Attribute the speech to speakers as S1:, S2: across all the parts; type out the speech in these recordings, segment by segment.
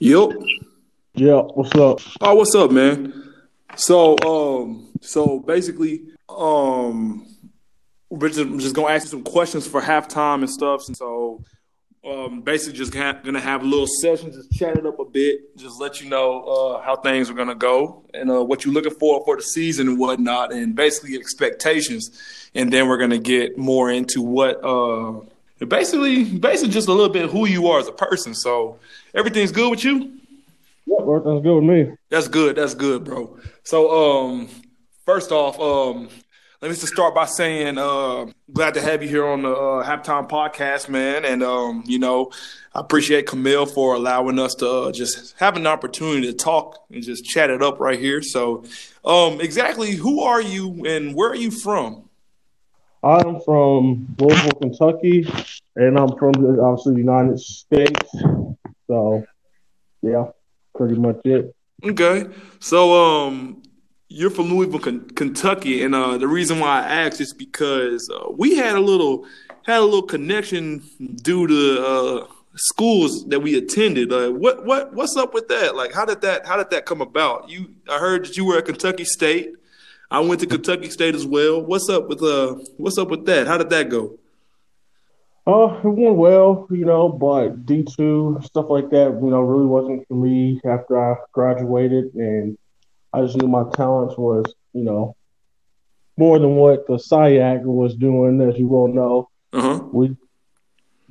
S1: Yep.
S2: Yeah, what's up?
S1: Oh, what's up, man? So, um, so basically, um, we're just, just gonna ask you some questions for halftime and stuff. And so, um, basically, just ha- gonna have a little session, just chat it up a bit, just let you know uh, how things are gonna go and uh, what you're looking for for the season and whatnot, and basically expectations. And then we're gonna get more into what, uh, basically, basically just a little bit who you are as a person. So, everything's good with you.
S2: Yep, everything's good with me.
S1: That's good. That's good, bro. So, um, first off, um, let me just start by saying, uh, glad to have you here on the uh, halftime podcast, man. And um, you know, I appreciate Camille for allowing us to uh, just have an opportunity to talk and just chat it up right here. So, um, exactly, who are you and where are you from?
S2: I'm from Louisville, Kentucky, and I'm from the, United States. So, yeah, pretty much it.
S1: Okay, so um, you're from Louisville, K- Kentucky, and uh, the reason why I asked is because uh, we had a little had a little connection due to uh, schools that we attended. Uh, what what what's up with that? Like, how did that how did that come about? You, I heard that you were at Kentucky State. I went to Kentucky State as well. What's up with uh What's up with that? How did that go?
S2: Uh, it went well, you know, but D two stuff like that, you know, really wasn't for me after I graduated, and I just knew my talents was, you know, more than what the SIAC was doing, as you well know.
S1: Uh huh.
S2: We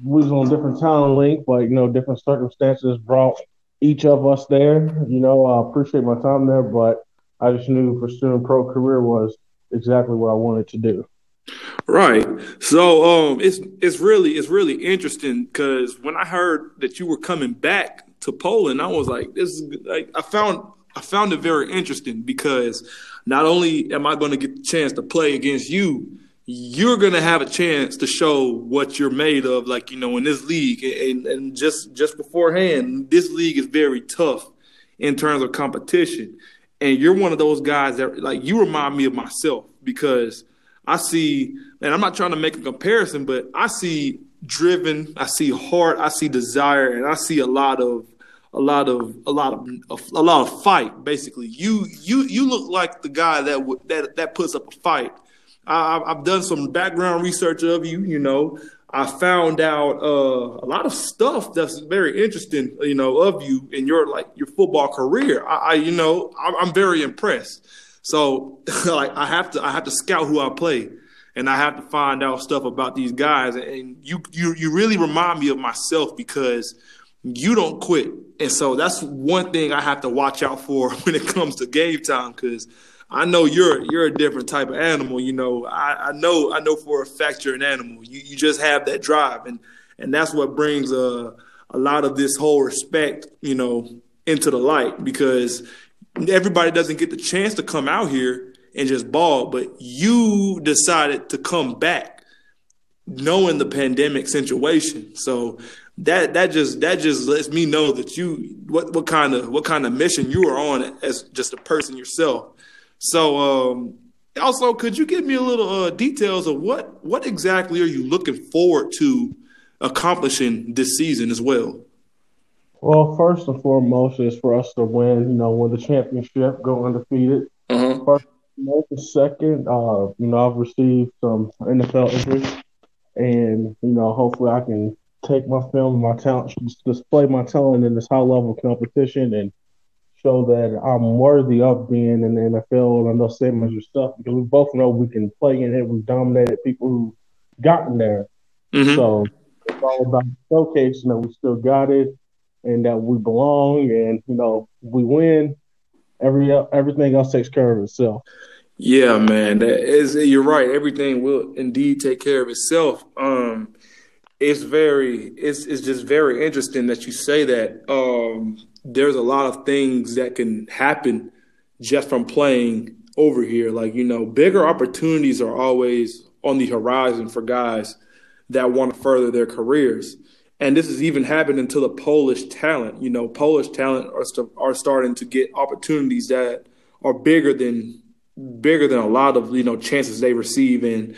S2: we was on different talent link, but you know, different circumstances brought each of us there. You know, I appreciate my time there, but I just knew pursuing pro career was exactly what I wanted to do.
S1: Right. So um it's it's really it's really interesting because when I heard that you were coming back to Poland, I was like, this is like I found I found it very interesting because not only am I going to get the chance to play against you, you're going to have a chance to show what you're made of, like you know, in this league. And, and just just beforehand, this league is very tough in terms of competition. And you're one of those guys that like you remind me of myself because I see, and I'm not trying to make a comparison, but I see driven, I see heart, I see desire, and I see a lot of a lot of a lot of a lot of fight. Basically, you you you look like the guy that that that puts up a fight. I, I've done some background research of you. You know, I found out uh, a lot of stuff that's very interesting. You know, of you in your like your football career. I, I you know I'm, I'm very impressed. So like I have to I have to scout who I play and I have to find out stuff about these guys and you you you really remind me of myself because you don't quit. And so that's one thing I have to watch out for when it comes to game time cuz I know you're you're a different type of animal, you know. I, I know I know for a fact you're an animal. You you just have that drive and and that's what brings a a lot of this whole respect, you know, into the light because everybody doesn't get the chance to come out here and just ball, but you decided to come back knowing the pandemic situation. So that that just that just lets me know that you what what kind of what kind of mission you are on as just a person yourself. So um also could you give me a little uh, details of what what exactly are you looking forward to accomplishing this season as well?
S2: Well, first and foremost is for us to win, you know, win the championship, go undefeated.
S1: Uh-huh.
S2: First, second, uh, you know, I've received some NFL interest, and you know, hopefully, I can take my film, my talent, display my talent in this high level competition, and show that I'm worthy of being in the NFL. And I know same as yourself because we both know we can play in it. We've dominated people who've gotten there.
S1: Mhm.
S2: So it's all about showcasing that we still got it and that we belong. And you know, we win. Every everything else takes care of itself.
S1: Yeah, man, that is you're right. Everything will indeed take care of itself. Um, it's very, it's it's just very interesting that you say that. Um, there's a lot of things that can happen just from playing over here. Like you know, bigger opportunities are always on the horizon for guys that want to further their careers. And this is even happening to the Polish talent. You know, Polish talent are st- are starting to get opportunities that are bigger than bigger than a lot of you know chances they receive and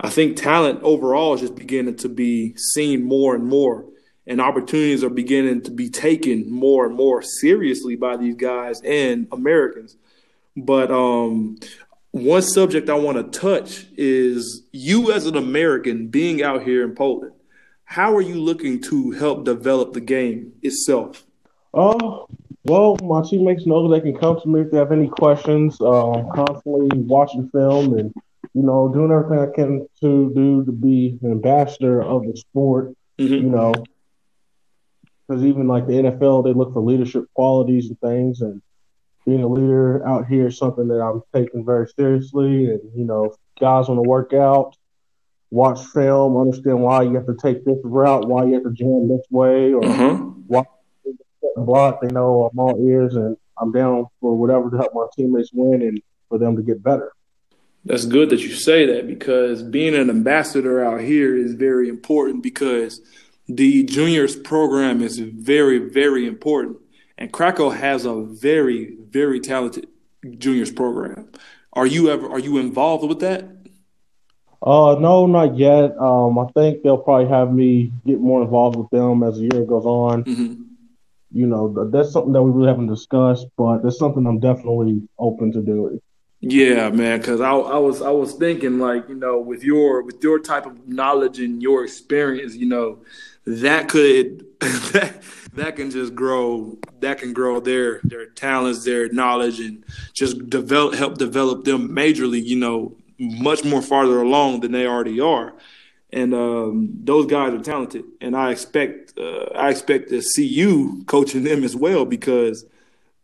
S1: i think talent overall is just beginning to be seen more and more and opportunities are beginning to be taken more and more seriously by these guys and Americans. But um, one subject I want to touch is you as an American being out here in Poland. How are you looking to help develop the game itself?
S2: Oh, well, my teammates know they can come to me if they have any questions. Uh, constantly watching film and you know doing everything I can to do to be an ambassador of the sport. Mm-hmm. You know, because even like the NFL, they look for leadership qualities and things, and being a leader out here is something that I'm taking very seriously. And you know, guys want to work out, watch film, understand why you have to take this route, why you have to jam this way, or mm-hmm. why block. They know I'm all ears, and I'm down for whatever to help my teammates win and for them to get better.
S1: That's good that you say that because being an ambassador out here is very important because the juniors program is very, very important. And Krakow has a very, very talented juniors program. Are you ever are you involved with that?
S2: Uh, no, not yet. Um, I think they'll probably have me get more involved with them as the year goes on. Mm-hmm. You know, that's something that we really haven't discussed, but that's something I'm definitely open to doing.
S1: Yeah, man, because I, I was I was thinking like you know with your with your type of knowledge and your experience, you know, that could that, that can just grow that can grow their their talents their knowledge and just develop help develop them majorly you know much more farther along than they already are. And um, those guys are talented. And i expect uh, i expect to see you coaching them as well because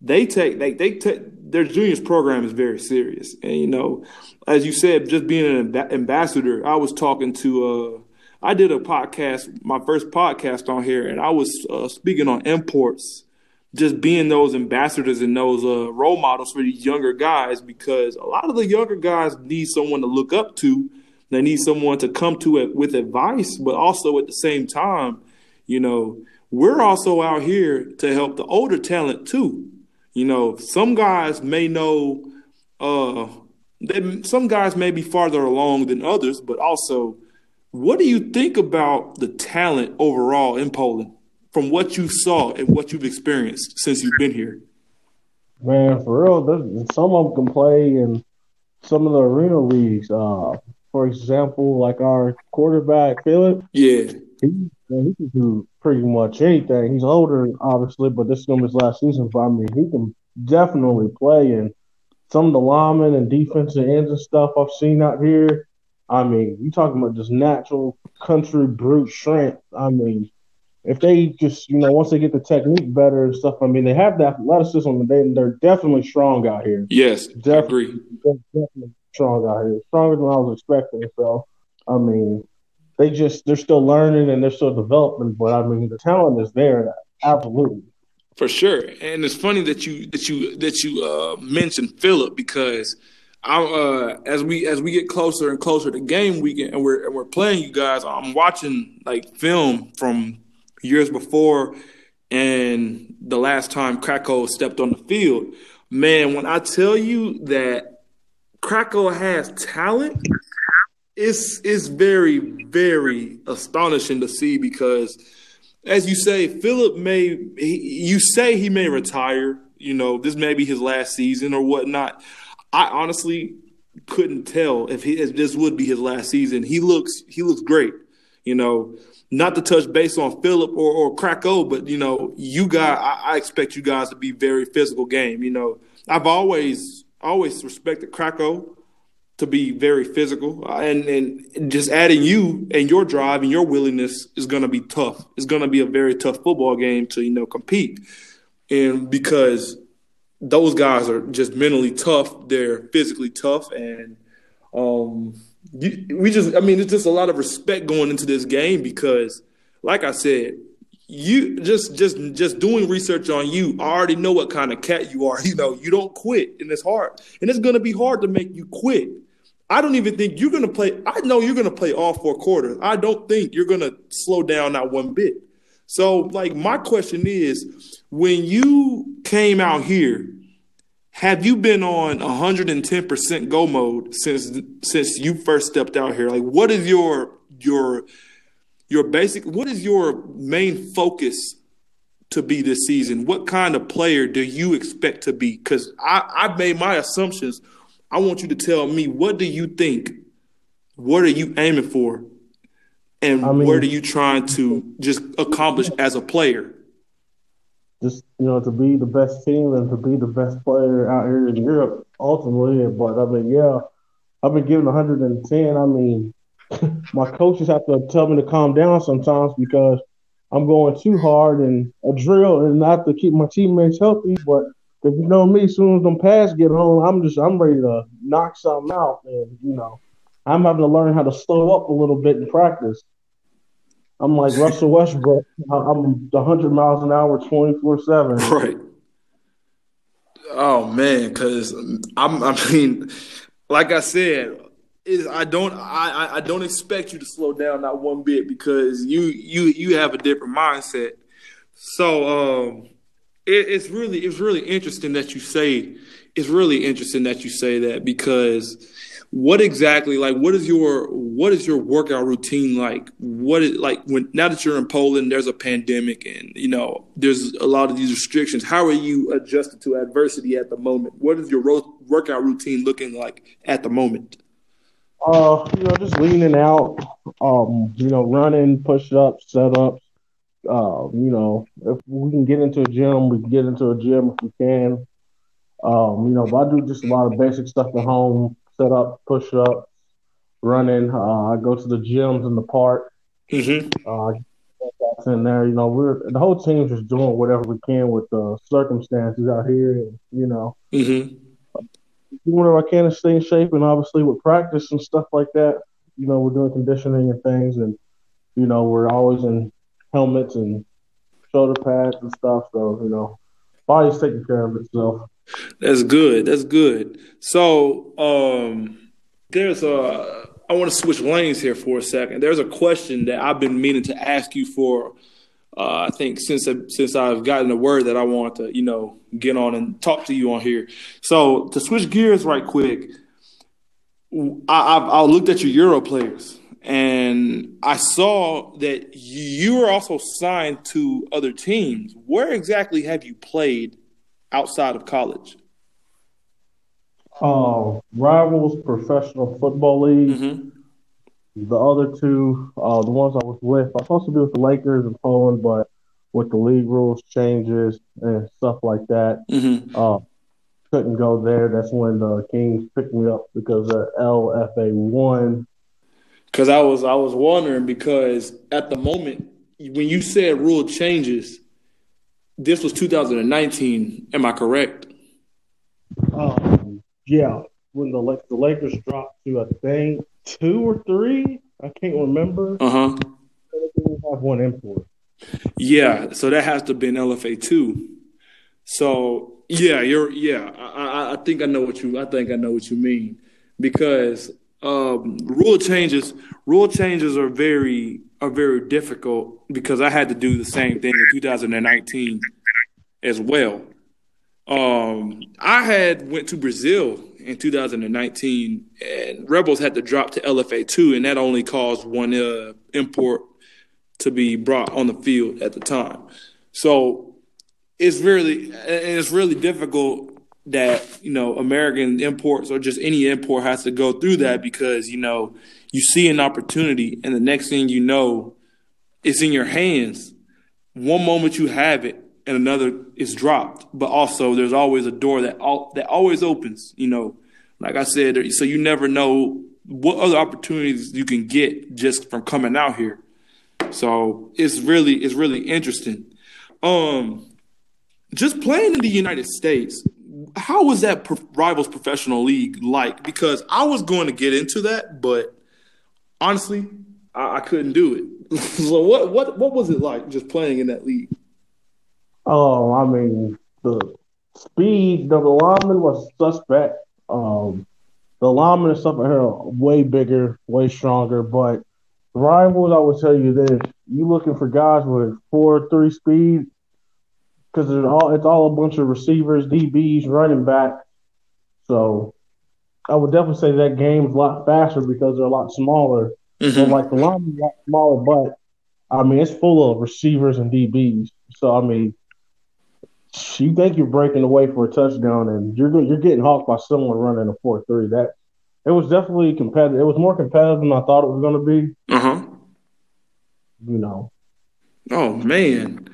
S1: they take they, they take their juniors program is very serious. And you know as you said just being an ambassador i was talking to uh, I did a podcast, my first podcast on here, and I was uh, speaking on imports, just being those ambassadors and those uh, role models for these younger guys, because a lot of the younger guys need someone to look up to. They need someone to come to it with advice, but also at the same time, you know, we're also out here to help the older talent too. You know, some guys may know, uh, they, some guys may be farther along than others, but also what do you think about the talent overall in Poland from what you saw and what you've experienced since you've been here?
S2: Man, for real, some of them can play in some of the arena leagues. Uh, for example, like our quarterback Philip.
S1: Yeah,
S2: he, man, he can do pretty much anything. He's older, obviously, but this is gonna be his last season. But I mean, he can definitely play. And some of the linemen and defensive ends and stuff I've seen out here, I mean, you talking about just natural country brute strength. I mean, if they just, you know, once they get the technique better and stuff, I mean, they have that athleticism and they, they're definitely strong out here.
S1: Yes, definitely,
S2: definitely strong out here. Stronger than I was expecting. So, I mean, they just, they're still learning and they're still developing, but I mean, the talent is there. Absolutely.
S1: For sure. And it's funny that you, that you, that you uh, mentioned Philip because – I uh, as we as we get closer and closer to game weekend, and we're and we're playing you guys. I'm watching like film from years before, and the last time Krakow stepped on the field. Man, when I tell you that Krakow has talent, it's it's very very astonishing to see because, as you say, Philip may he, you say he may retire. You know, this may be his last season or whatnot. I honestly couldn't tell if, he, if this would be his last season. He looks he looks great. You know, not to touch base on Philip or, or Krakow, but you know, you guys, I, I, expect you guys to be very physical game. You know, I've always always respected Krakow to be very physical, uh, and and just adding you and your drive and your willingness is going to be tough. It's going to be a very tough football game to you know compete, and because those guys are just mentally tough. They're physically tough, and um, we just, I mean, it's just a lot of respect going into this game because, like I said, you just just just doing research on you I already know what kind of cat you are. You know you don't quit and it's hard. And it's going to be hard to make you quit. I don't even think you're going to play i know you're going to play all four quarters. I don't think you're going to slow down not one bit so like my question is when you came out here, have you been on 110% go mode since since you first stepped out here? Like what is your your your basic. What is your main focus to be this season? What kind of player do you expect to be? Because I I've made my assumptions. I want you to tell me what do you think? What are you aiming for? And I mean, where are you trying to just accomplish as a player?
S2: Just you know, to be the best team and to be the best player out here in Europe, ultimately. But I mean, yeah, I've been giving 110. I mean, my coaches have to tell me to calm down sometimes because I'm going too hard and a drill and not to keep my teammates healthy. But if you know me, as soon as them pads get home, I'm just I'm ready to knock something out. And you know, I'm having to learn how to slow up a little bit in practice. I'm like Russell Westbrook. I'm 100 miles an hour, 24 seven.
S1: Right. Oh man, because I'm. I mean, like I said, is I don't I, I don't expect you to slow down not one bit because you you you have a different mindset. So um, it, it's really it's really interesting that you say it's really interesting that you say that because what exactly like what is your what is your workout routine like what is like when now that you're in poland there's a pandemic and you know there's a lot of these restrictions how are you adjusted to adversity at the moment what is your ro- workout routine looking like at the moment
S2: uh, you know, just leaning out, um, you know, running, push ups, set ups. Uh, you know, if we can get into a gym, we can get into a gym if we can. Um, you know, but I do just a lot of basic stuff at home, set up, push ups, running. Uh, I go to the gyms in the park.
S1: Mm-hmm.
S2: Uh, that's in there. You know, we're the whole team's just doing whatever we can with the circumstances out here. And, you know,
S1: mm-hmm
S2: do whatever I can to stay in shape, and obviously with practice and stuff like that, you know, we're doing conditioning and things, and you know, we're always in helmets and shoulder pads and stuff. So you know, body's taking care of itself.
S1: That's good. That's good. So um, there's a. I want to switch lanes here for a second. There's a question that I've been meaning to ask you for uh, I think since since I've gotten the word that I want to, you know, get on and talk to you on here. So to switch gears right quick, I, I've, I looked at your Euro players and I saw that you were also signed to other teams. Where exactly have you played outside of college?
S2: Uh, Rivals Professional Football League. Mm-hmm. The other two, uh, the ones I was with, I was supposed to be with the Lakers in Poland, but with the league rules changes and stuff like that,
S1: mm-hmm. uh,
S2: couldn't go there. That's when the Kings picked me up because of LFA one.
S1: Because I was I was wondering because at the moment when you said rule changes, this was 2019. Am I correct?
S2: Um, yeah, when the the Lakers dropped to I think two or three. I can't remember.
S1: Uh huh.
S2: Have one import.
S1: Yeah, so that has to be an LFA two. So yeah, you're yeah. I, I think I know what you. I think I know what you mean because um, rule changes. Rule changes are very are very difficult because I had to do the same thing in 2019 as well. Um, I had went to Brazil in 2019, and Rebels had to drop to LFA two, and that only caused one uh, import to be brought on the field at the time. So it's really it's really difficult that you know American imports or just any import has to go through that because you know you see an opportunity, and the next thing you know, it's in your hands. One moment you have it, and another is dropped. But also, there's always a door that all, that always opens. You know, like I said, so you never know what other opportunities you can get just from coming out here. So it's really it's really interesting. Um, just playing in the United States, how was that pro- rivals professional league like? Because I was going to get into that, but honestly, I, I couldn't do it. so what what what was it like just playing in that league?
S2: Oh, I mean, the speed, the lineman was suspect. Um, the linemen and stuff here are way bigger, way stronger. But rivals, I would tell you this: you looking for guys with four three speed because it's all it's all a bunch of receivers, DBs, running back. So I would definitely say that game is a lot faster because they're a lot smaller. Mm-hmm. So like the are a lot smaller, but I mean, it's full of receivers and DBs. So I mean, you think you're breaking away for a touchdown, and you're you're getting hawked by someone running a four three. That it was definitely competitive. It was more competitive than I thought it was going to be.
S1: Uh huh.
S2: You know.
S1: Oh man,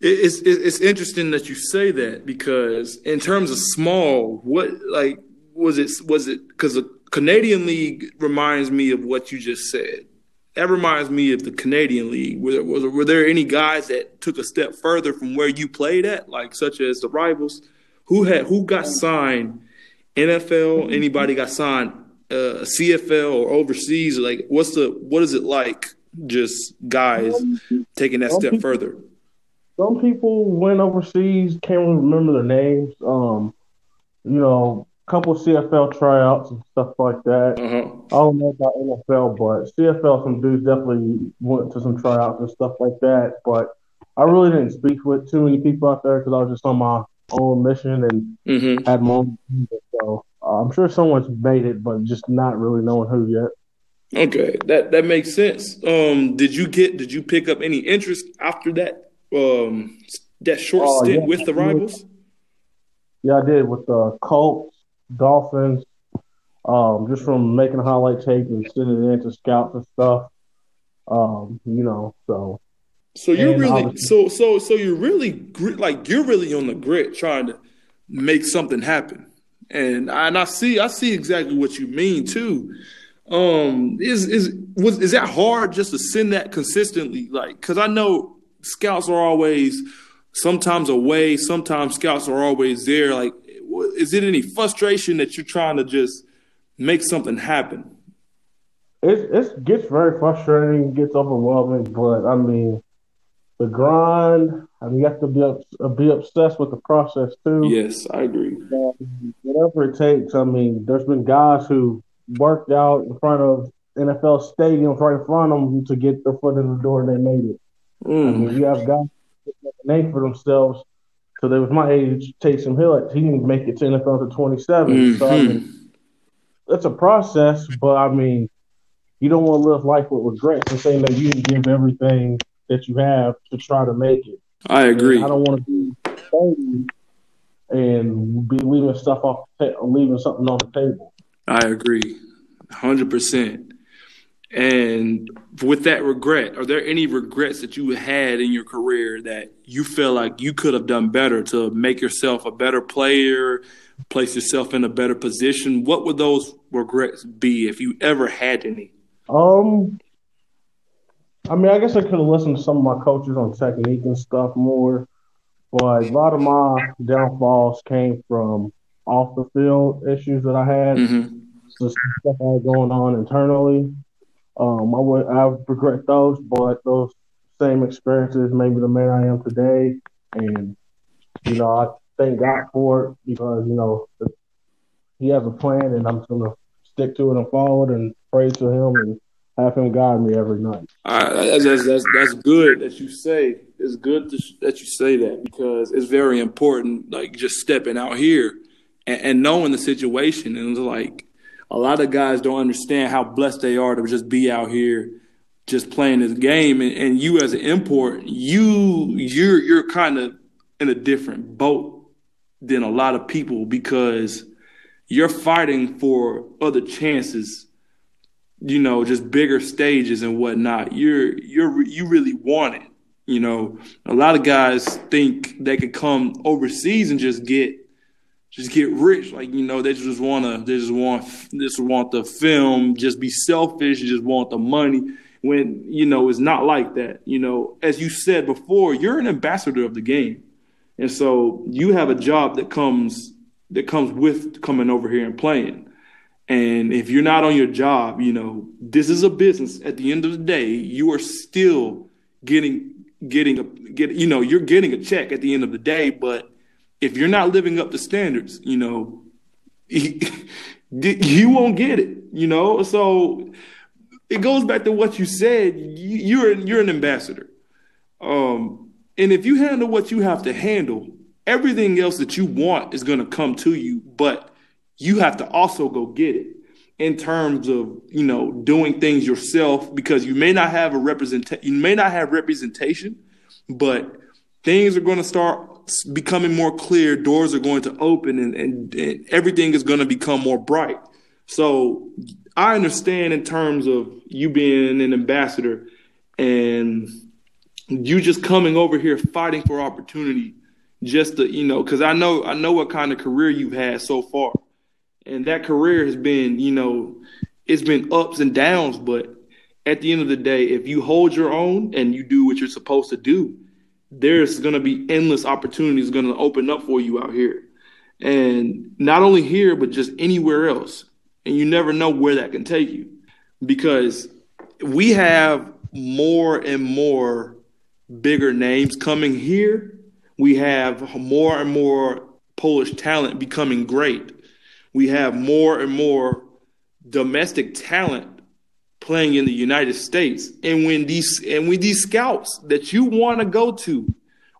S1: it's it's interesting that you say that because in terms of small, what like was it was it because the Canadian League reminds me of what you just said. That reminds me of the Canadian League. Were there, was, were there any guys that took a step further from where you played at, like such as the rivals? Who had who got signed NFL? Anybody got signed uh, CFL or overseas? Like, what's the what is it like? Just guys taking that step further.
S2: Some people went overseas. Can't remember their names. Um, you know, couple CFL tryouts and stuff like that.
S1: Uh-huh.
S2: I don't know about NFL, but CFL, some dudes definitely went to some tryouts and stuff like that. But I really didn't speak with too many people out there because I was just on my own mission and
S1: mm-hmm.
S2: had my own. So uh, I'm sure someone's made it, but just not really knowing who yet.
S1: Okay, that that makes sense. Um, did you get? Did you pick up any interest after that? Um, that short uh, stint yeah, with the rivals.
S2: Yeah, I did with the Colts, Dolphins. Um, just from making highlight tape and sending it into scouts and stuff. Um, you know, so.
S1: So you're really so so so you're really like you're really on the grit trying to make something happen, and I, and I see I see exactly what you mean too. Um, is is was is that hard just to send that consistently? Like, because I know scouts are always sometimes away, sometimes scouts are always there. Like, is it any frustration that you're trying to just make something happen?
S2: It it gets very frustrating, gets overwhelming, but I mean, the grind. I mean, you have to be up, be obsessed with the process too.
S1: Yes, I agree.
S2: whatever it takes. I mean, there's been guys who worked out in front of NFL stadiums right in front of them to get their foot in the door and they made it. Mm. I mean, you have guys make a name for themselves. So they was my age, Taysom Hill. He didn't make it to NFL to 27. Mm-hmm. So I mean, it's a process, but I mean, you don't want to live life with regrets and saying that you didn't give everything that you have to try to make it.
S1: I agree.
S2: And I don't want to be and be leaving stuff off, leaving something on the table.
S1: I agree, hundred percent. And with that regret, are there any regrets that you had in your career that you feel like you could have done better to make yourself a better player, place yourself in a better position? What would those regrets be if you ever had any?
S2: Um, I mean, I guess I could have listened to some of my coaches on technique and stuff more, but a lot of my downfalls came from off the field issues that I had,
S1: mm-hmm.
S2: stuff I had going on internally. Um, I would I regret those, but those same experiences made me the man I am today, and you know I thank God for it because you know He has a plan, and I'm gonna stick to it and follow it and pray to Him and have Him guide me every night.
S1: that's, that's, that's good that you say. It's good to, that you say that because it's very important. Like just stepping out here and, and knowing the situation, and like a lot of guys don't understand how blessed they are to just be out here just playing this game. And, and you as an import you you're you're kind of in a different boat than a lot of people because you're fighting for other chances you know just bigger stages and whatnot. You're you're you really want it you know. A lot of guys think they could come overseas and just get just get rich. Like you know, they just wanna, they just want, just want the film, just be selfish, just want the money. When you know it's not like that. You know, as you said before, you're an ambassador of the game, and so you have a job that comes that comes with coming over here and playing. And if you're not on your job, you know, this is a business. At the end of the day, you are still getting getting a get you know, you're getting a check at the end of the day, but if you're not living up to standards, you know, you won't get it, you know? So it goes back to what you said. You're you're an ambassador, um, and if you handle what you have to handle, everything else that you want is going to come to you. But you have to also go get it. in terms of you know doing things yourself because you may not have a represent you may not have representation, but things are going to start becoming more clear. Doors are going to open, and, and, and everything is going to become more bright. So I understand in terms of you being an ambassador and you just coming over here fighting for opportunity just to you know because i know i know what kind of career you've had so far and that career has been you know it's been ups and downs but at the end of the day if you hold your own and you do what you're supposed to do there's going to be endless opportunities going to open up for you out here and not only here but just anywhere else and you never know where that can take you because we have more and more bigger names coming here. We have more and more Polish talent becoming great. We have more and more domestic talent playing in the United States. And when these and when these scouts that you want to go to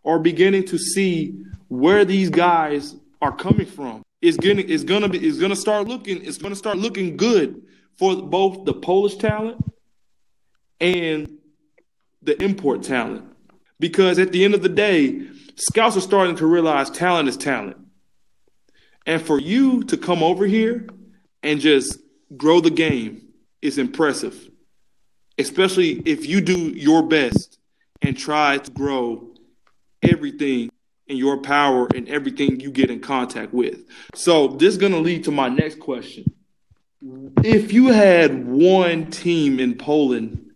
S1: are beginning to see where these guys are coming from, it's gonna it's gonna be it's gonna start looking it's gonna start looking good for both the Polish talent and the import talent. Because at the end of the day, scouts are starting to realize talent is talent. And for you to come over here and just grow the game is impressive, especially if you do your best and try to grow everything in your power and everything you get in contact with. So, this is going to lead to my next question. If you had one team in Poland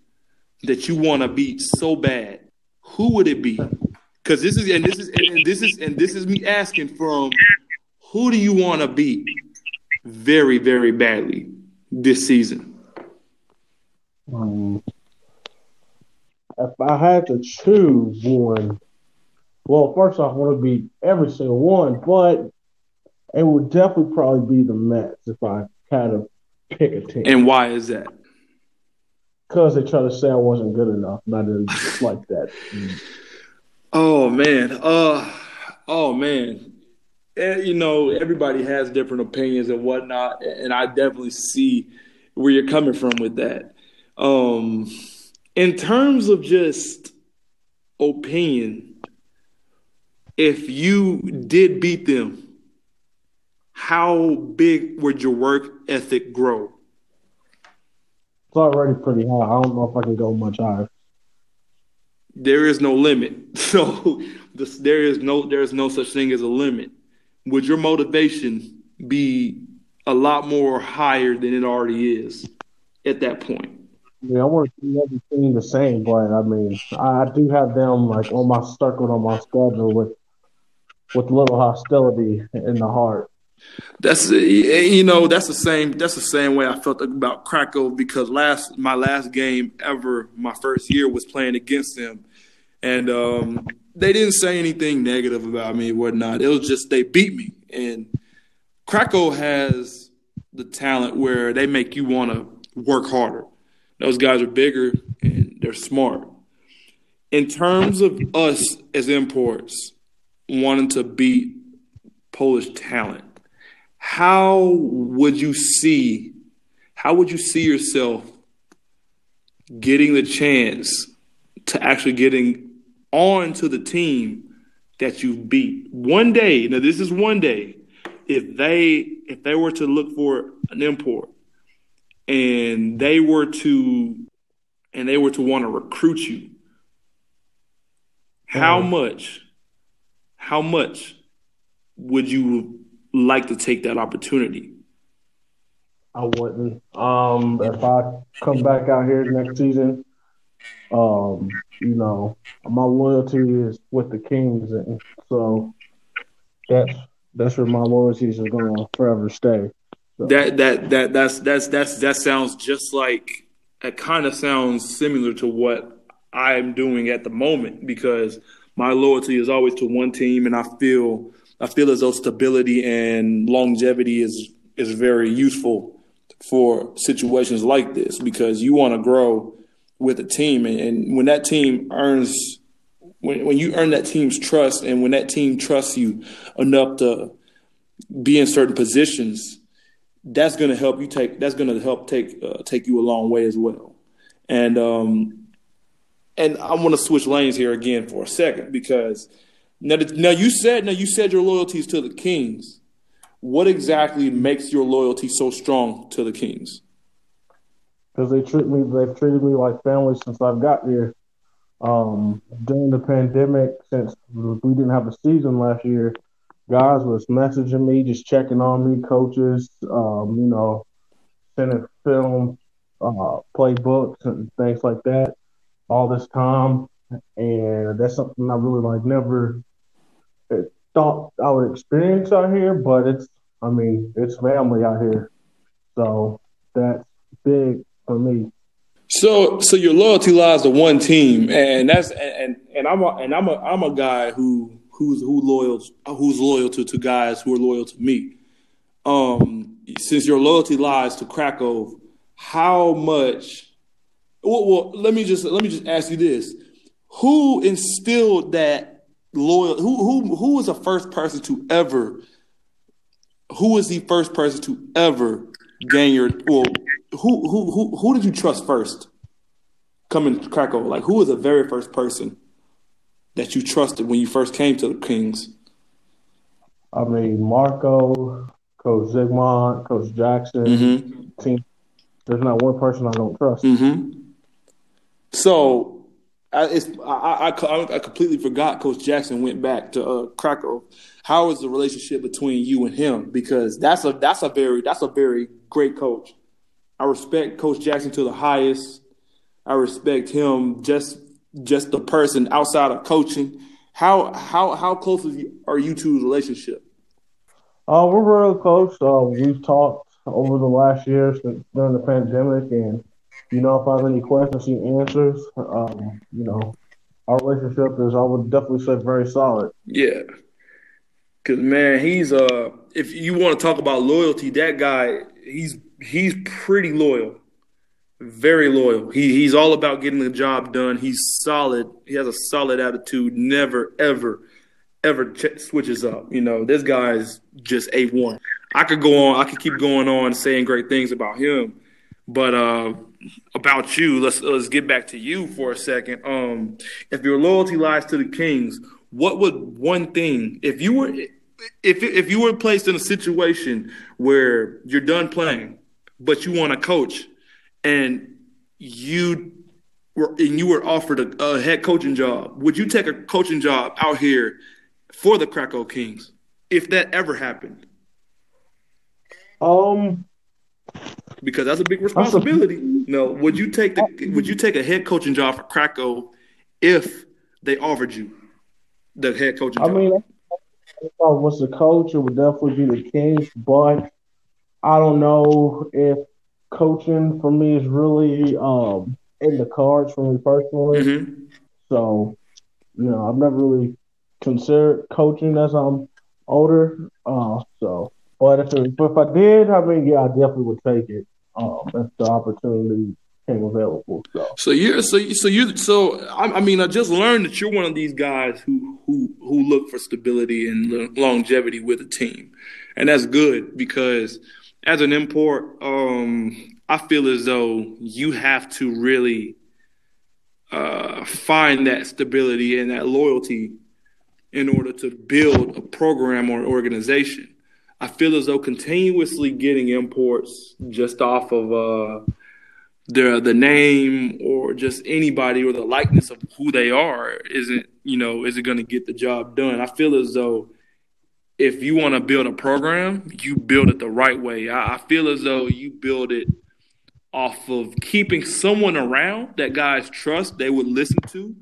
S1: that you want to beat so bad, who would it be? Because this is and this is and this is and this is me asking from who do you want to beat very very badly this season?
S2: Um, if I had to choose one, well, first off, I want to beat every single one, but it would definitely probably be the Mets if I had to pick a team.
S1: And why is that?
S2: because they try to say I wasn't good enough, and I didn't like that.
S1: Oh man, uh, oh man, you know everybody has different opinions and whatnot, and I definitely see where you're coming from with that. Um, in terms of just opinion, if you did beat them, how big would your work ethic grow?
S2: It's already pretty high. I don't know if I can go much higher.
S1: There is no limit. So this, there is no there is no such thing as a limit. Would your motivation be a lot more higher than it already is at that point?
S2: Yeah, I want to see everything the same, but I mean, I do have them like on my circle on my schedule with with little hostility in the heart.
S1: That's you know that's the same that's the same way I felt about Krakow because last my last game ever my first year was playing against them, and um, they didn't say anything negative about me whatnot. It was just they beat me, and Krakow has the talent where they make you want to work harder. Those guys are bigger and they're smart. In terms of us as imports wanting to beat Polish talent how would you see how would you see yourself getting the chance to actually getting on to the team that you beat one day now this is one day if they if they were to look for an import and they were to and they were to want to recruit you how mm. much how much would you like to take that opportunity?
S2: I wouldn't. Um, if I come back out here next season, um, you know, my loyalty is with the Kings, and so that's that's where my loyalties are going to forever stay.
S1: That that that that's that's that's that sounds just like it. Kind of sounds similar to what I'm doing at the moment because my loyalty is always to one team, and I feel I feel as though stability and longevity is is very useful for situations like this because you want to grow with a team and, and, when that team earns when, when you earn that team's trust and when that team trusts you enough to be in certain positions that's going to help you take that's going to help take uh, take you a long way as well. And um, and I want to switch lanes here again for a second because now now you said now you said your loyalties to the Kings. What exactly makes your loyalty so strong to the Kings?
S2: Because they treat me they've treated me like family since I've got here. Um, during the pandemic, since we didn't have a season last year, guys was messaging me, just checking on me, coaches, um, you know, sending film, uh, playbooks and things like that all this time. And that's something I really like never thought I would experience out here, but it's, I mean, it's family out here. So that's big for me.
S1: So, so your loyalty lies to one team, and that's and and I'm a and I'm a I'm a guy who who's who loyal who's loyal to, to guys who are loyal to me. Um, since your loyalty lies to Krakow, how much? Well, well, let me just let me just ask you this: Who instilled that loyal? Who who who was the first person to ever? Who was the first person to ever gain your? Well, who who who who did you trust first? Coming to Krakow, like who was the very first person that you trusted when you first came to the Kings?
S2: I mean, Marco, Coach Zygmunt, Coach Jackson, mm-hmm. team. There's not one person I don't trust.
S1: Mm-hmm. So, I, I, I, I, completely forgot Coach Jackson went back to uh, Krakow. How is the relationship between you and him? Because that's a that's a very that's a very great coach. I respect Coach Jackson to the highest. I respect him just just the person outside of coaching. How how how close are you two's relationship?
S2: Uh, we're real close. Uh, we've talked over the last year since during the pandemic, and you know, if I have any questions, he answers. Um, you know, our relationship is, I would definitely say, very solid.
S1: Yeah, because man, he's uh, if you want to talk about loyalty, that guy, he's he's pretty loyal. Very loyal. He he's all about getting the job done. He's solid. He has a solid attitude. Never ever ever ch- switches up. You know, this guy's just a one. I could go on. I could keep going on saying great things about him, but uh, about you, let's let's get back to you for a second. Um, if your loyalty lies to the Kings, what would one thing if you were if if you were placed in a situation where you're done playing, but you want to coach and you were and you were offered a, a, head coaching job, would you take a coaching job out here for the Krakow Kings if that ever happened?
S2: Um,
S1: because that's a big responsibility. no, would you take the would you take a head coaching job for Krakow if they offered you the head coaching I
S2: job? Mean, if I was the coach, it would definitely be the Kings, but I don't know if coaching for me is really um, in the cards for me personally. Mm-hmm. So, you know, I've never really considered coaching as I'm older. Uh, so, but if, it, if I did, I mean, yeah, I definitely would take it. Um, if the opportunity came available. So,
S1: so you're so you, so you so I, I, mean, I just learned that you're one of these guys who who who look for stability and longevity with a team, and that's good because as an import, um, I feel as though you have to really uh, find that stability and that loyalty in order to build a program or an organization. I feel as though continuously getting imports just off of uh, the the name or just anybody or the likeness of who they are isn't you know isn't going to get the job done. I feel as though if you want to build a program, you build it the right way. I, I feel as though you build it off of keeping someone around that guys trust, they would listen to,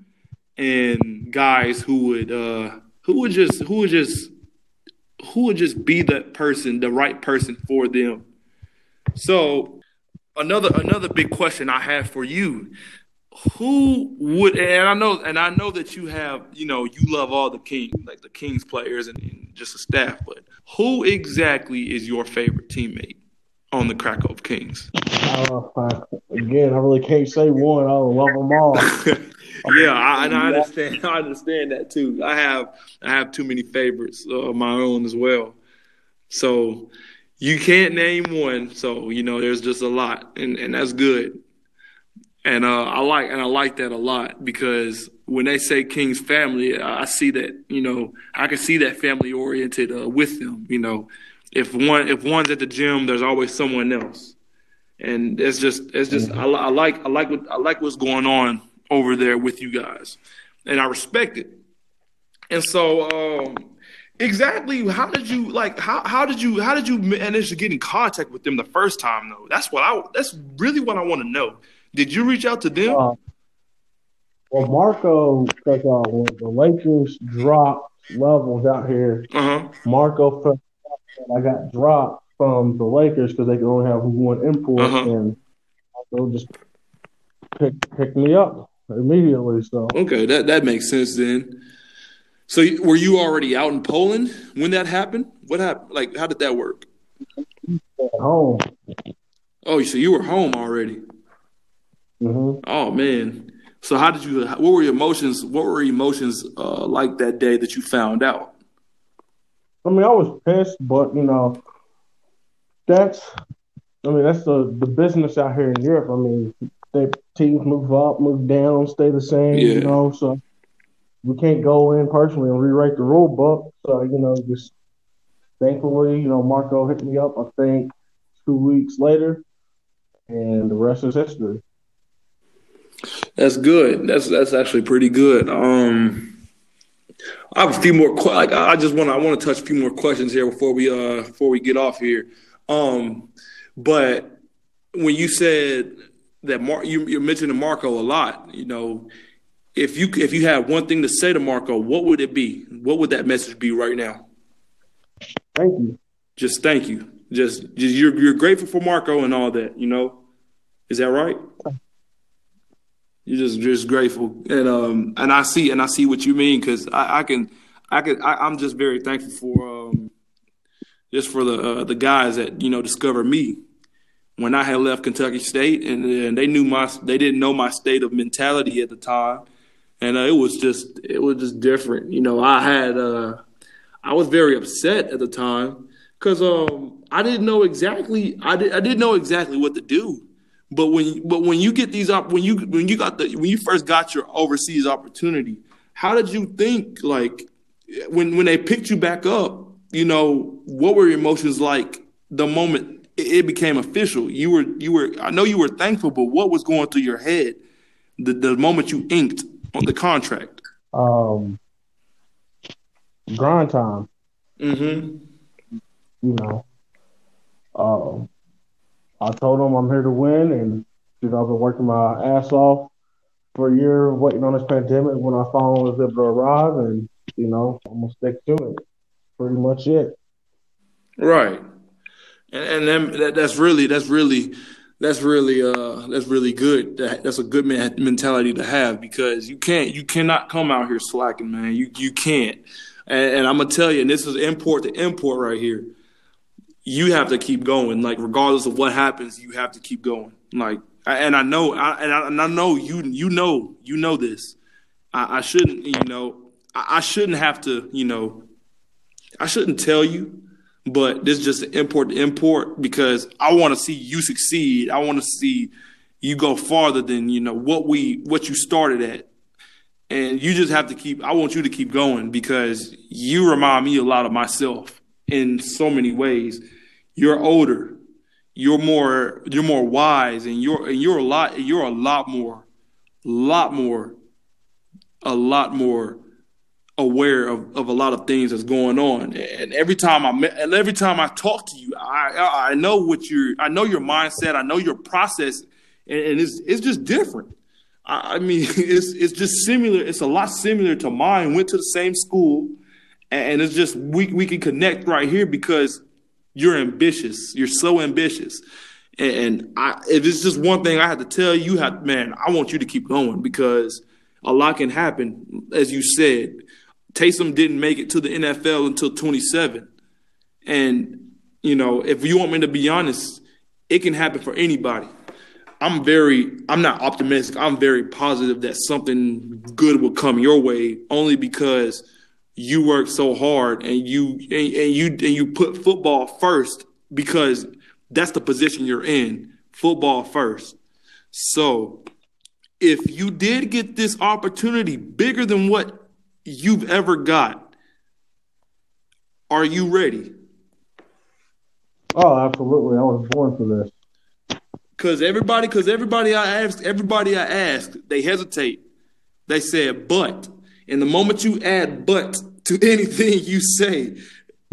S1: and guys who would uh, who would just who would just who would just be that person, the right person for them. So another another big question I have for you who would and I know and I know that you have you know you love all the king like the Kings players and, and just the staff, but who exactly is your favorite teammate on the Krakow Kings?
S2: Uh, again, I really can't say one. I love them all.
S1: yeah, I, and I understand. I understand that too. I have I have too many favorites of my own as well. So you can't name one, so you know there's just a lot, and and that's good. And uh, I like and I like that a lot because when they say King's family, I see that you know I can see that family oriented uh, with them. You know, if one if one's at the gym, there's always someone else, and it's just it's just I, I like I like what I like what's going on over there with you guys, and I respect it. And so, um, exactly, how did you like? How how did you how did you manage to get in contact with them the first time though? That's what I that's really what I want to know. Did you reach out to them? Uh,
S2: well, Marco, because when the Lakers dropped levels out here, uh-huh. Marco felt I got dropped from the Lakers because they could only have one import, uh-huh. and Marco just picked picked me up immediately. So
S1: okay, that that makes sense then. So were you already out in Poland when that happened? What happened? Like, how did that work?
S2: At home.
S1: Oh, so you were home already.
S2: Mm-hmm.
S1: Oh man. So how did you? What were your emotions? What were your emotions uh, like that day that you found out?
S2: I mean, I was pissed, but you know, that's. I mean, that's the the business out here in Europe. I mean, they teams move up, move down, stay the same. Yeah. You know, so we can't go in personally and rewrite the rule book. So you know, just thankfully, you know, Marco hit me up. I think two weeks later, and the rest is history.
S1: That's good. That's that's actually pretty good. Um, I have a few more. Like I just want I want to touch a few more questions here before we uh before we get off here. Um, but when you said that Mar- you you mentioned Marco a lot, you know, if you if you had one thing to say to Marco, what would it be? What would that message be right now?
S2: Thank you.
S1: Just thank you. Just, just you're you're grateful for Marco and all that. You know, is that right? You're just just grateful, and um, and I see and I see what you mean because I, I, can I can I, am just very thankful for um, just for the uh, the guys that you know discovered me. When I had left Kentucky State, and, and they knew my they didn't know my state of mentality at the time, and uh, it was just it was just different. You know, I had uh, I was very upset at the time because um, I didn't know exactly I did I didn't know exactly what to do but when but when you get these up when you when you got the when you first got your overseas opportunity, how did you think like when when they picked you back up? You know, what were your emotions like the moment it became official? You were you were I know you were thankful, but what was going through your head the the moment you inked on the contract?
S2: Um, grind time.
S1: Mm-hmm.
S2: You know, um, I told them I'm here to win, and you know I've been working my ass off for a year, waiting on this pandemic. When I finally was able to arrive, and you know I'm gonna stick to it. Pretty much it.
S1: Right, and and that, that's really that's really that's really uh that's really good. That's a good man mentality to have because you can't you cannot come out here slacking, man. You you can't. And, and I'm gonna tell you, and this is import to import right here you have to keep going. Like regardless of what happens, you have to keep going. Like, and I know, I, and, I, and I know you, you know, you know this. I, I shouldn't, you know, I, I, shouldn't have to, you know, I shouldn't tell you, but this is just an import to import because I want to see you succeed. I want to see you go farther than you know what we what you started at. And you just have to keep. I want you to keep going because you remind me a lot of myself in so many ways you're older, you're more you're more wise, and you're and you're a lot you're a lot more, lot more, a lot more aware of, of a lot of things that's going on. And every time I met, and every time I talk to you, I I know what your I know your mindset, I know your process, and, and it's it's just different. I, I mean, it's it's just similar. It's a lot similar to mine. Went to the same school, and it's just we we can connect right here because you're ambitious. You're so ambitious. And I, if it's just one thing I have to tell you, man, I want you to keep going because a lot can happen. As you said, Taysom didn't make it to the NFL until 27. And, you know, if you want me to be honest, it can happen for anybody. I'm very, I'm not optimistic. I'm very positive that something good will come your way only because you work so hard and you and, and you and you put football first because that's the position you're in, football first. So if you did get this opportunity bigger than what you've ever got, are you ready?
S2: Oh, absolutely. I was born for this.
S1: Cause everybody, cause everybody I asked, everybody I asked, they hesitate. They said, but. And the moment you add but to anything you say,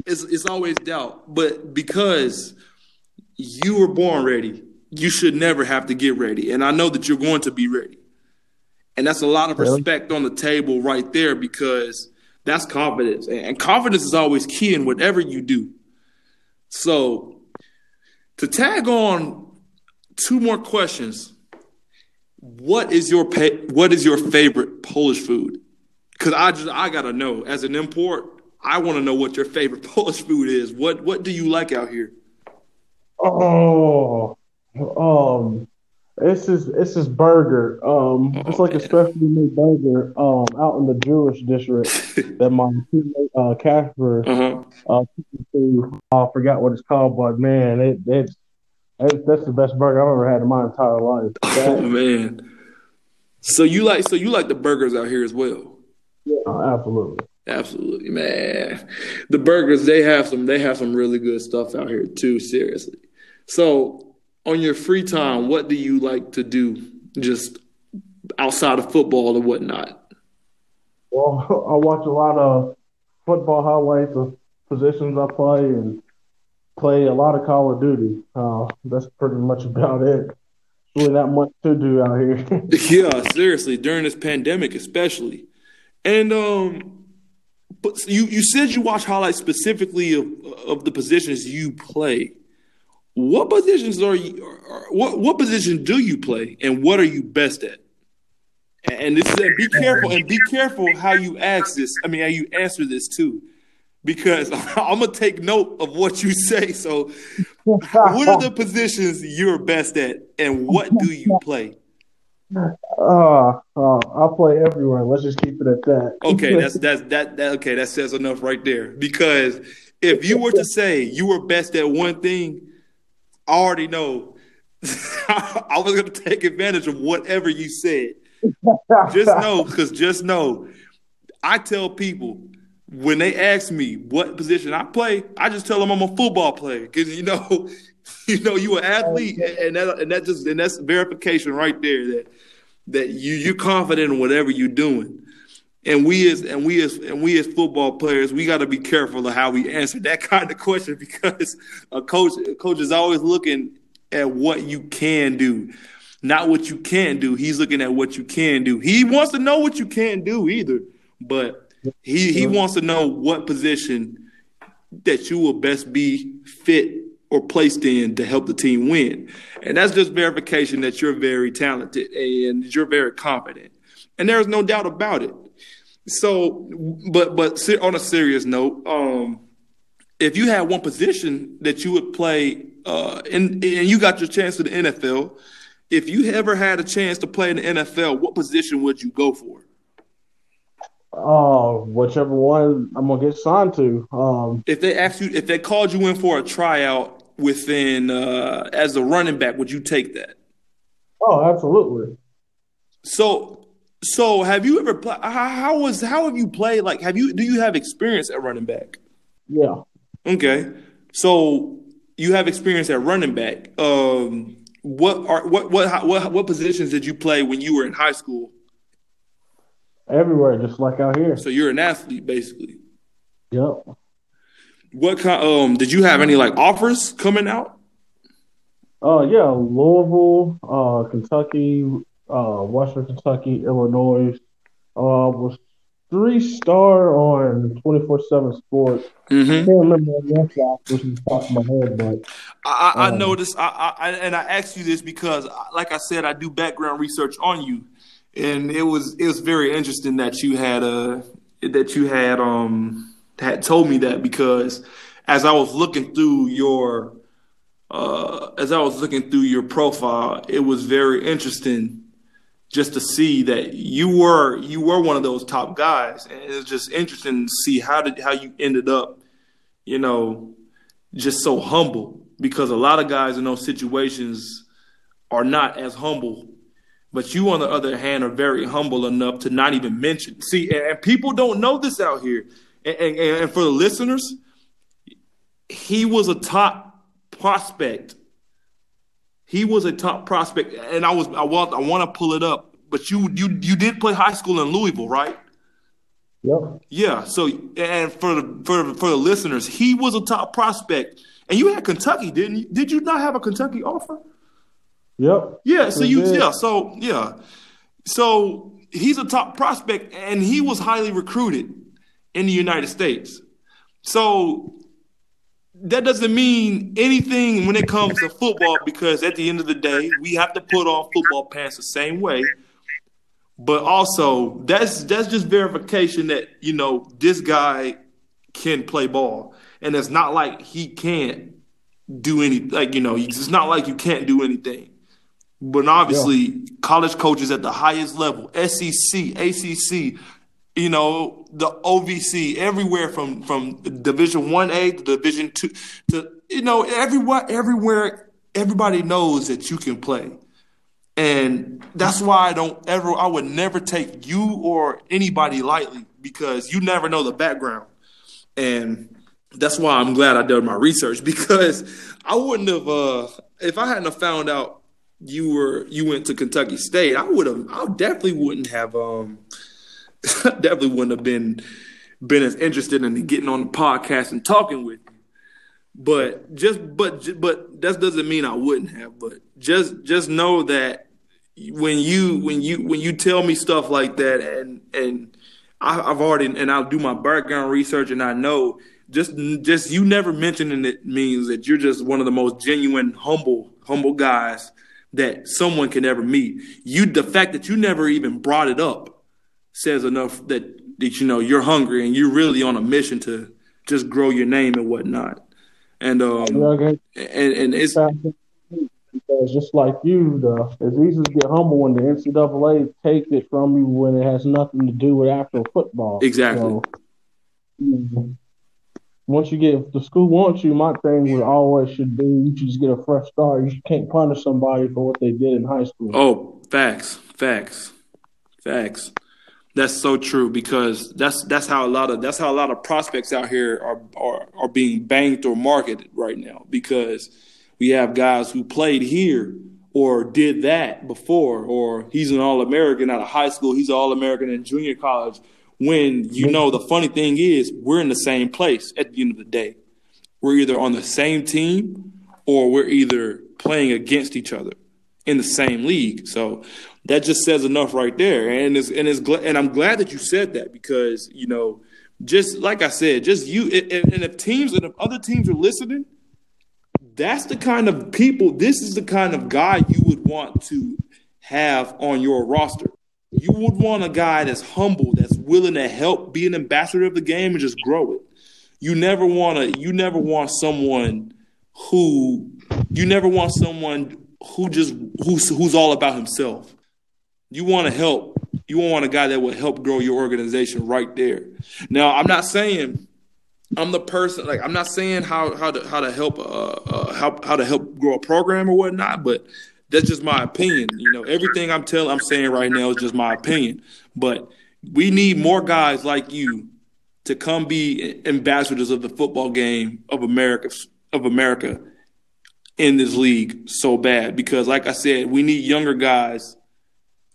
S1: it's, it's always doubt. But because you were born ready, you should never have to get ready. And I know that you're going to be ready. And that's a lot of respect on the table right there because that's confidence. And confidence is always key in whatever you do. So to tag on two more questions, what is your what is your favorite Polish food? Because I just I gotta know as an import, I want to know what your favorite Polish food is. What what do you like out here?
S2: Oh, um, it's this it's this burger. Um, oh, it's like man. a specially made burger. Um, out in the Jewish district that my teammate uh Casper uh-huh. uh. I forgot what it's called, but man, it it's it, that's the best burger I've ever had in my entire life. That,
S1: oh man. So you like so you like the burgers out here as well?
S2: Yeah, absolutely.
S1: Absolutely, man. The burgers they have some they have some really good stuff out here too. Seriously. So on your free time, what do you like to do just outside of football or whatnot?
S2: Well, I watch a lot of football highlights of positions I play and play a lot of Call of Duty. Uh, that's pretty much about it. Really not much to do out here.
S1: yeah, seriously, during this pandemic especially. And um but you you said you watch highlights specifically of of the positions you play. What positions are you? Are, what what position do you play, and what are you best at? And this is be careful and be careful how you ask this. I mean, how you answer this too, because I'm gonna take note of what you say. So, what are the positions you're best at, and what do you play?
S2: Uh, uh, I'll play everywhere. Let's just keep it at that.
S1: okay, that's that's that, that okay. That says enough right there. Because if you were to say you were best at one thing, I already know I was going to take advantage of whatever you said. just know, because just know, I tell people when they ask me what position I play, I just tell them I'm a football player because you know, you know, you an athlete, and that and that just and that's verification right there that that you you're confident in whatever you're doing. And we as and we as and we as football players, we got to be careful of how we answer that kind of question because a coach a coach is always looking at what you can do, not what you can't do. He's looking at what you can do. He wants to know what you can't do either, but he he wants to know what position that you will best be fit or placed in to help the team win. And that's just verification that you're very talented and you're very confident. And there's no doubt about it. So, but but on a serious note, um, if you had one position that you would play, uh, and and you got your chance to the NFL, if you ever had a chance to play in the NFL, what position would you go for?
S2: Oh, uh, whichever one I'm gonna get signed to. Um,
S1: if they asked you, if they called you in for a tryout within uh, as a running back, would you take that?
S2: Oh, absolutely.
S1: So so have you ever played? How, how was how have you played? Like, have you do you have experience at running back?
S2: Yeah.
S1: Okay. So you have experience at running back. Um, what are what what what what positions did you play when you were in high school?
S2: Everywhere, just like out here.
S1: So you're an athlete, basically.
S2: Yep.
S1: What kind? Um, did you have any like offers coming out?
S2: Uh, yeah, Louisville, uh, Kentucky, uh, Western Kentucky, Illinois. Uh, was three star on twenty four seven Sports. Mm-hmm. I can't remember is top of my head, but
S1: I, I um, noticed. I, I and I asked you this because, like I said, I do background research on you, and it was it was very interesting that you had a uh, that you had um had told me that because as I was looking through your uh, as I was looking through your profile, it was very interesting just to see that you were you were one of those top guys, and it's just interesting to see how did how you ended up, you know, just so humble because a lot of guys in those situations are not as humble. But you, on the other hand, are very humble enough to not even mention. See, and, and people don't know this out here. And, and, and for the listeners, he was a top prospect. He was a top prospect, and I was I want I want to pull it up. But you you you did play high school in Louisville, right?
S2: Yep.
S1: Yeah. So, and for the for for the listeners, he was a top prospect, and you had Kentucky, didn't you? Did you not have a Kentucky offer?
S2: Yep.
S1: Yeah. So you did. yeah. So yeah. So he's a top prospect, and he was highly recruited in the United States. So that doesn't mean anything when it comes to football because at the end of the day, we have to put on football pants the same way but also that's that's just verification that you know this guy can play ball, and it's not like he can't do any like you know it's not like you can't do anything. But obviously, yeah. college coaches at the highest level, SEC, ACC, you know, the OVC, everywhere from from Division One A to Division Two to you know everywhere everywhere everybody knows that you can play. And that's why I don't ever, I would never take you or anybody lightly because you never know the background. And that's why I'm glad I did my research because I wouldn't have, uh, if I hadn't found out you were, you went to Kentucky State, I would have, I definitely wouldn't have, um, definitely wouldn't have been, been as interested in getting on the podcast and talking with you. But just, but, but that doesn't mean I wouldn't have. But just, just know that when you, when you, when you tell me stuff like that, and and I, I've already, and I'll do my background research, and I know just, just you never mentioning it means that you're just one of the most genuine, humble, humble guys that someone can ever meet. You, the fact that you never even brought it up says enough that that you know you're hungry and you're really on a mission to just grow your name and whatnot and um and and it's
S2: because just like you, the it's easy to get humble when the NCAA takes it from you when it has nothing to do with actual football.
S1: Exactly. So,
S2: mm-hmm. once you get if the school wants you, my thing would always should be you should just get a fresh start. You can't punish somebody for what they did in high school.
S1: Oh, facts, facts, facts. That's so true because that's that's how a lot of that's how a lot of prospects out here are are, are being banked or marketed right now because we have guys who played here or did that before or he's an all-American out of high school, he's an all-American in junior college when you know the funny thing is we're in the same place at the end of the day. We're either on the same team or we're either playing against each other in the same league. So that just says enough right there. And it's and it's and I'm glad that you said that because you know, just like I said, just you and, and if teams and if other teams are listening, that's the kind of people. This is the kind of guy you would want to have on your roster. You would want a guy that's humble, that's willing to help be an ambassador of the game and just grow it. You never want to. You never want someone who. You never want someone who just who's who's all about himself. You want to help. You want a guy that will help grow your organization right there. Now, I'm not saying I'm the person. Like I'm not saying how how to how to help uh, uh how how to help grow a program or whatnot, but that's just my opinion. You know, everything I'm telling, I'm saying right now is just my opinion. But we need more guys like you to come be ambassadors of the football game of America of America in this league so bad because like I said, we need younger guys.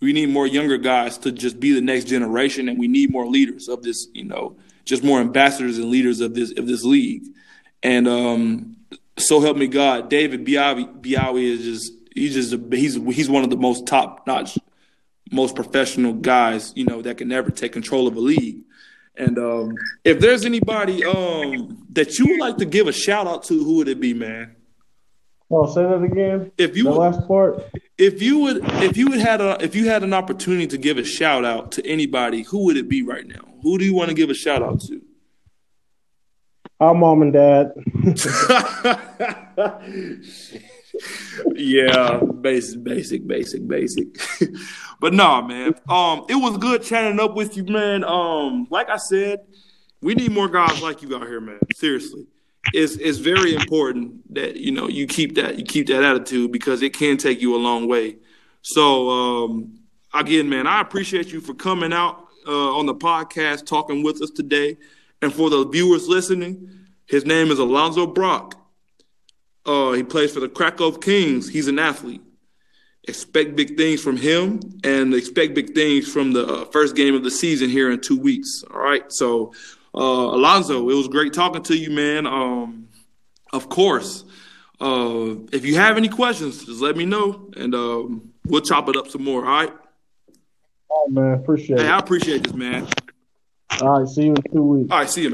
S1: We need more younger guys to just be the next generation and we need more leaders of this, you know, just more ambassadors and leaders of this of this league. And um, so help me God, David Biawi, is just he's just a, he's he's one of the most top notch, most professional guys you know that can ever take control of a league. And um, if there's anybody um, that you would like to give a shout out to, who would it be, man?
S2: Oh, say that again.
S1: If you
S2: the
S1: would,
S2: last part.
S1: If you would, if you would had a, if you had an opportunity to give a shout out to anybody, who would it be right now? Who do you want to give a shout out to?
S2: Our mom and dad.
S1: yeah, basic, basic, basic, basic. but nah, man. Um, it was good chatting up with you, man. Um, like I said, we need more guys like you out here, man. Seriously. It's it's very important that you know you keep that you keep that attitude because it can take you a long way. So um, again, man, I appreciate you for coming out uh, on the podcast, talking with us today, and for the viewers listening, his name is Alonzo Brock. Uh, he plays for the Krakow Kings. He's an athlete. Expect big things from him, and expect big things from the uh, first game of the season here in two weeks. All right, so Alonzo, it was great talking to you, man. Um, of course, uh, if you have any questions, just let me know, and um, we'll chop it up some more. All right.
S2: All right, man. Appreciate
S1: Hey,
S2: it.
S1: I appreciate this, man.
S2: All right. See you in two weeks.
S1: All right, see you.